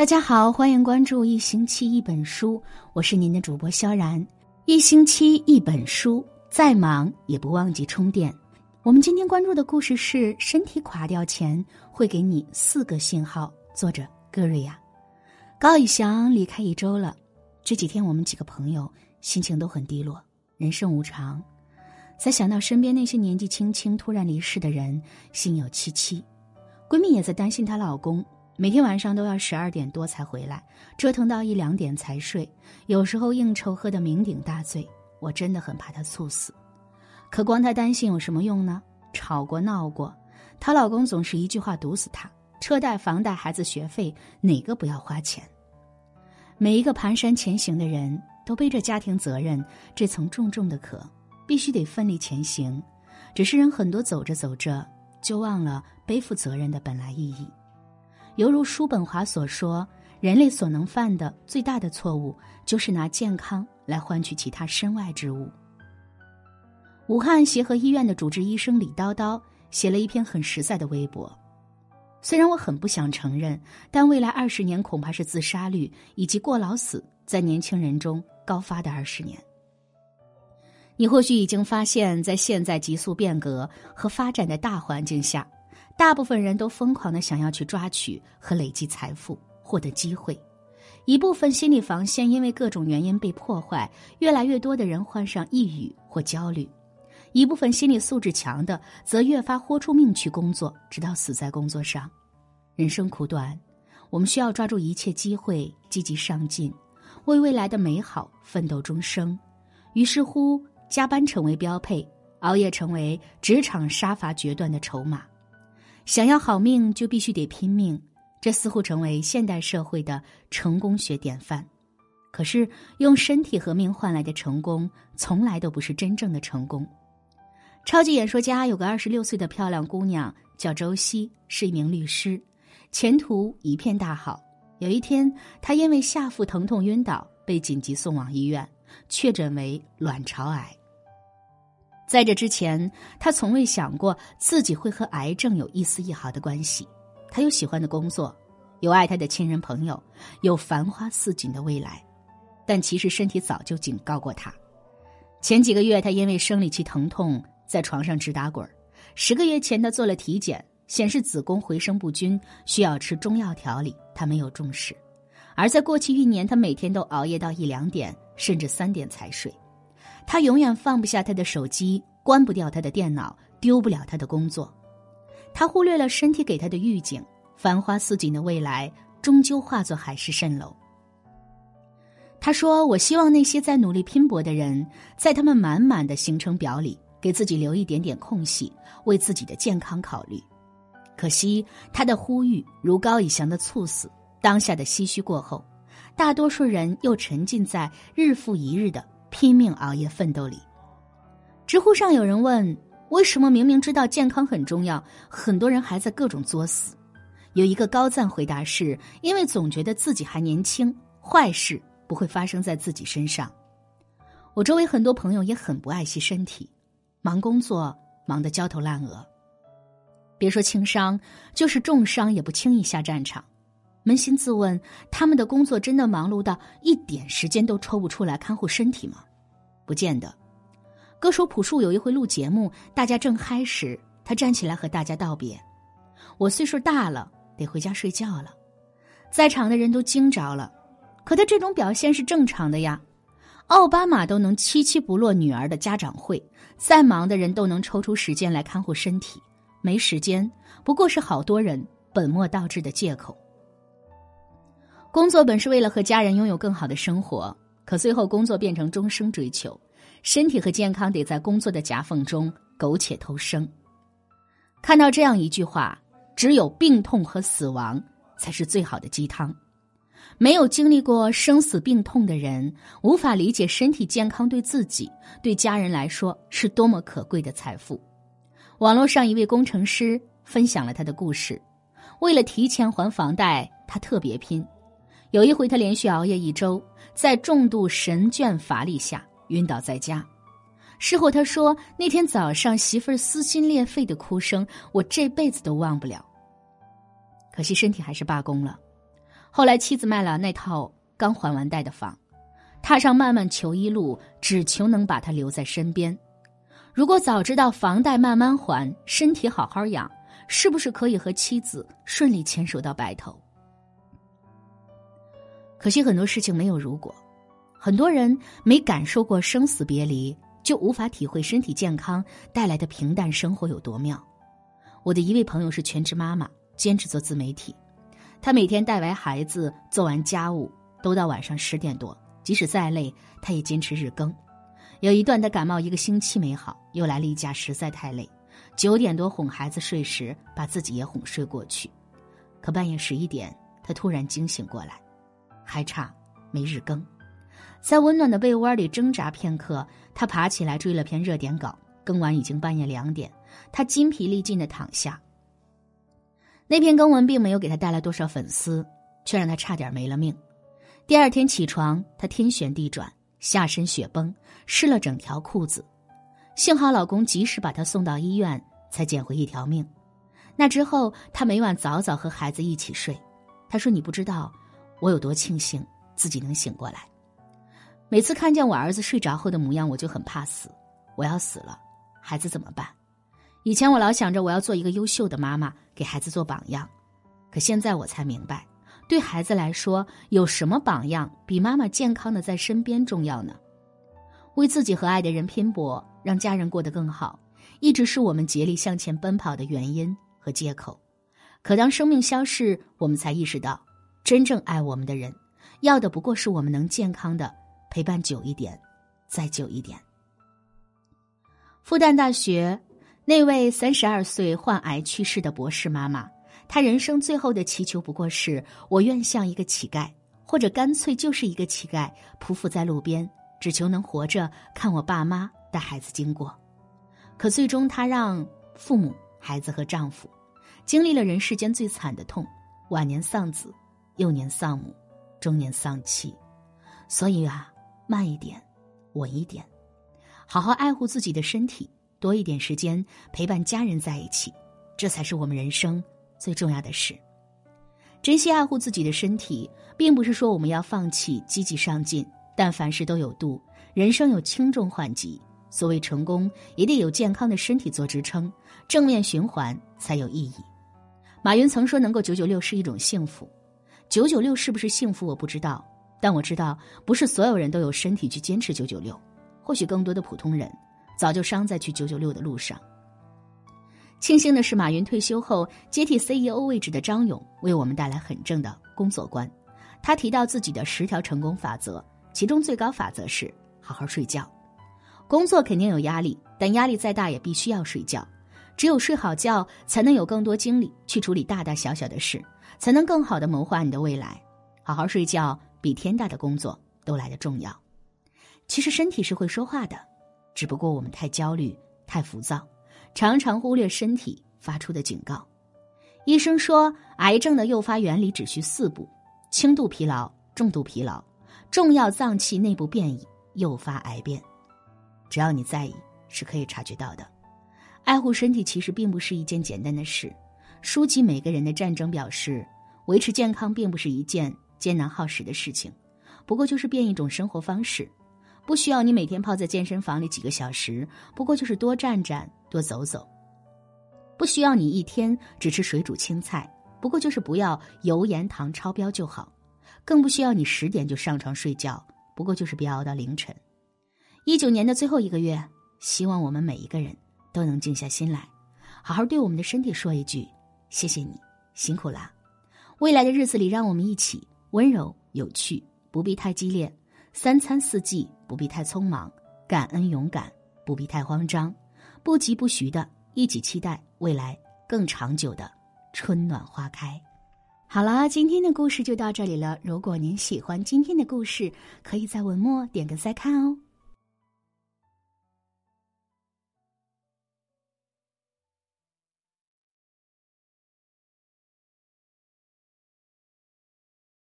大家好，欢迎关注一星期一本书，我是您的主播萧然。一星期一本书，再忙也不忘记充电。我们今天关注的故事是：身体垮掉前会给你四个信号。作者戈瑞亚。高以翔离开一周了，这几天我们几个朋友心情都很低落。人生无常，在想到身边那些年纪轻轻突然离世的人，心有戚戚。闺蜜也在担心她老公。每天晚上都要十二点多才回来，折腾到一两点才睡。有时候应酬喝得酩酊大醉，我真的很怕她猝死。可光她担心有什么用呢？吵过闹过，她老公总是一句话堵死她：车贷、房贷、孩子学费，哪个不要花钱？每一个蹒跚前行的人都背着家庭责任这层重重的壳，必须得奋力前行。只是人很多走着走着就忘了背负责任的本来意义。犹如叔本华所说，人类所能犯的最大的错误，就是拿健康来换取其他身外之物。武汉协和医院的主治医生李叨叨写了一篇很实在的微博，虽然我很不想承认，但未来二十年恐怕是自杀率以及过劳死在年轻人中高发的二十年。你或许已经发现，在现在急速变革和发展的大环境下。大部分人都疯狂的想要去抓取和累积财富，获得机会。一部分心理防线因为各种原因被破坏，越来越多的人患上抑郁或焦虑。一部分心理素质强的，则越发豁出命去工作，直到死在工作上。人生苦短，我们需要抓住一切机会，积极上进，为未来的美好奋斗终生。于是乎，加班成为标配，熬夜成为职场杀伐决断的筹码。想要好命，就必须得拼命，这似乎成为现代社会的成功学典范。可是，用身体和命换来的成功，从来都不是真正的成功。超级演说家有个二十六岁的漂亮姑娘，叫周西，是一名律师，前途一片大好。有一天，她因为下腹疼痛晕倒，被紧急送往医院，确诊为卵巢癌。在这之前，他从未想过自己会和癌症有一丝一毫的关系。他有喜欢的工作，有爱他的亲人朋友，有繁花似锦的未来。但其实身体早就警告过他。前几个月，他因为生理期疼痛在床上直打滚十个月前，他做了体检，显示子宫回声不均，需要吃中药调理。他没有重视。而在过去一年，他每天都熬夜到一两点，甚至三点才睡。他永远放不下他的手机，关不掉他的电脑，丢不了他的工作。他忽略了身体给他的预警，繁花似锦的未来终究化作海市蜃楼。他说：“我希望那些在努力拼搏的人，在他们满满的行程表里，给自己留一点点空隙，为自己的健康考虑。”可惜，他的呼吁如高以翔的猝死，当下的唏嘘过后，大多数人又沉浸在日复一日的。拼命熬夜奋斗里，知乎上有人问：为什么明明知道健康很重要，很多人还在各种作死？有一个高赞回答是：因为总觉得自己还年轻，坏事不会发生在自己身上。我周围很多朋友也很不爱惜身体，忙工作忙得焦头烂额，别说轻伤，就是重伤也不轻易下战场。扪心自问，他们的工作真的忙碌到一点时间都抽不出来看护身体吗？不见得。歌手朴树有一回录节目，大家正嗨时，他站起来和大家道别：“我岁数大了，得回家睡觉了。”在场的人都惊着了。可他这种表现是正常的呀。奥巴马都能七七不落女儿的家长会，再忙的人都能抽出时间来看护身体，没时间不过是好多人本末倒置的借口。工作本是为了和家人拥有更好的生活，可最后工作变成终生追求，身体和健康得在工作的夹缝中苟且偷生。看到这样一句话：“只有病痛和死亡才是最好的鸡汤。”没有经历过生死病痛的人，无法理解身体健康对自己、对家人来说是多么可贵的财富。网络上一位工程师分享了他的故事：为了提前还房贷，他特别拼。有一回，他连续熬夜一周，在重度神倦乏力下晕倒在家。事后他说：“那天早上媳妇儿撕心裂肺的哭声，我这辈子都忘不了。”可惜身体还是罢工了。后来妻子卖了那套刚还完贷的房，踏上漫漫求医路，只求能把他留在身边。如果早知道房贷慢慢还，身体好好养，是不是可以和妻子顺利牵手到白头？可惜很多事情没有如果，很多人没感受过生死别离，就无法体会身体健康带来的平淡生活有多妙。我的一位朋友是全职妈妈，兼职做自媒体，她每天带完孩子，做完家务，都到晚上十点多，即使再累，她也坚持日更。有一段，他感冒一个星期没好，又来了一假，实在太累。九点多哄孩子睡时，把自己也哄睡过去。可半夜十一点，他突然惊醒过来，还差没日更。在温暖的被窝里挣扎片刻，他爬起来追了篇热点稿，更完已经半夜两点。他筋疲力尽的躺下。那篇更文并没有给他带来多少粉丝，却让他差点没了命。第二天起床，他天旋地转。下身雪崩，湿了整条裤子，幸好老公及时把她送到医院，才捡回一条命。那之后，她每晚早早和孩子一起睡。她说：“你不知道我有多庆幸自己能醒过来。每次看见我儿子睡着后的模样，我就很怕死。我要死了，孩子怎么办？以前我老想着我要做一个优秀的妈妈，给孩子做榜样，可现在我才明白。”对孩子来说，有什么榜样比妈妈健康的在身边重要呢？为自己和爱的人拼搏，让家人过得更好，一直是我们竭力向前奔跑的原因和借口。可当生命消逝，我们才意识到，真正爱我们的人，要的不过是我们能健康的陪伴久一点，再久一点。复旦大学那位三十二岁患癌去世的博士妈妈。她人生最后的祈求不过是我愿像一个乞丐，或者干脆就是一个乞丐，匍匐在路边，只求能活着看我爸妈带孩子经过。可最终，她让父母、孩子和丈夫经历了人世间最惨的痛：晚年丧子，幼年丧母，中年丧妻。所以啊，慢一点，稳一点，好好爱护自己的身体，多一点时间陪伴家人在一起，这才是我们人生。最重要的事，珍惜爱护自己的身体，并不是说我们要放弃积极上进。但凡事都有度，人生有轻重缓急。所谓成功，也得有健康的身体做支撑，正面循环才有意义。马云曾说：“能够九九六是一种幸福。”九九六是不是幸福，我不知道。但我知道，不是所有人都有身体去坚持九九六。或许更多的普通人，早就伤在去九九六的路上。庆幸的是，马云退休后接替 CEO 位置的张勇为我们带来很正的工作观。他提到自己的十条成功法则，其中最高法则是好好睡觉。工作肯定有压力，但压力再大也必须要睡觉。只有睡好觉，才能有更多精力去处理大大小小的事，才能更好的谋划你的未来。好好睡觉比天大的工作都来得重要。其实身体是会说话的，只不过我们太焦虑、太浮躁。常常忽略身体发出的警告。医生说，癌症的诱发原理只需四步：轻度疲劳、重度疲劳、重要脏器内部变异诱发癌变。只要你在意，是可以察觉到的。爱护身体其实并不是一件简单的事。书籍《每个人的战争》表示，维持健康并不是一件艰难耗时的事情，不过就是变一种生活方式。不需要你每天泡在健身房里几个小时，不过就是多站站、多走走；不需要你一天只吃水煮青菜，不过就是不要油盐糖超标就好；更不需要你十点就上床睡觉，不过就是别熬到凌晨。一九年的最后一个月，希望我们每一个人都能静下心来，好好对我们的身体说一句：“谢谢你，辛苦啦！”未来的日子里，让我们一起温柔有趣，不必太激烈。三餐四季不必太匆忙，感恩勇敢不必太慌张，不急不徐的一起期待未来更长久的春暖花开。好了，今天的故事就到这里了。如果您喜欢今天的故事，可以在文末点个再看哦。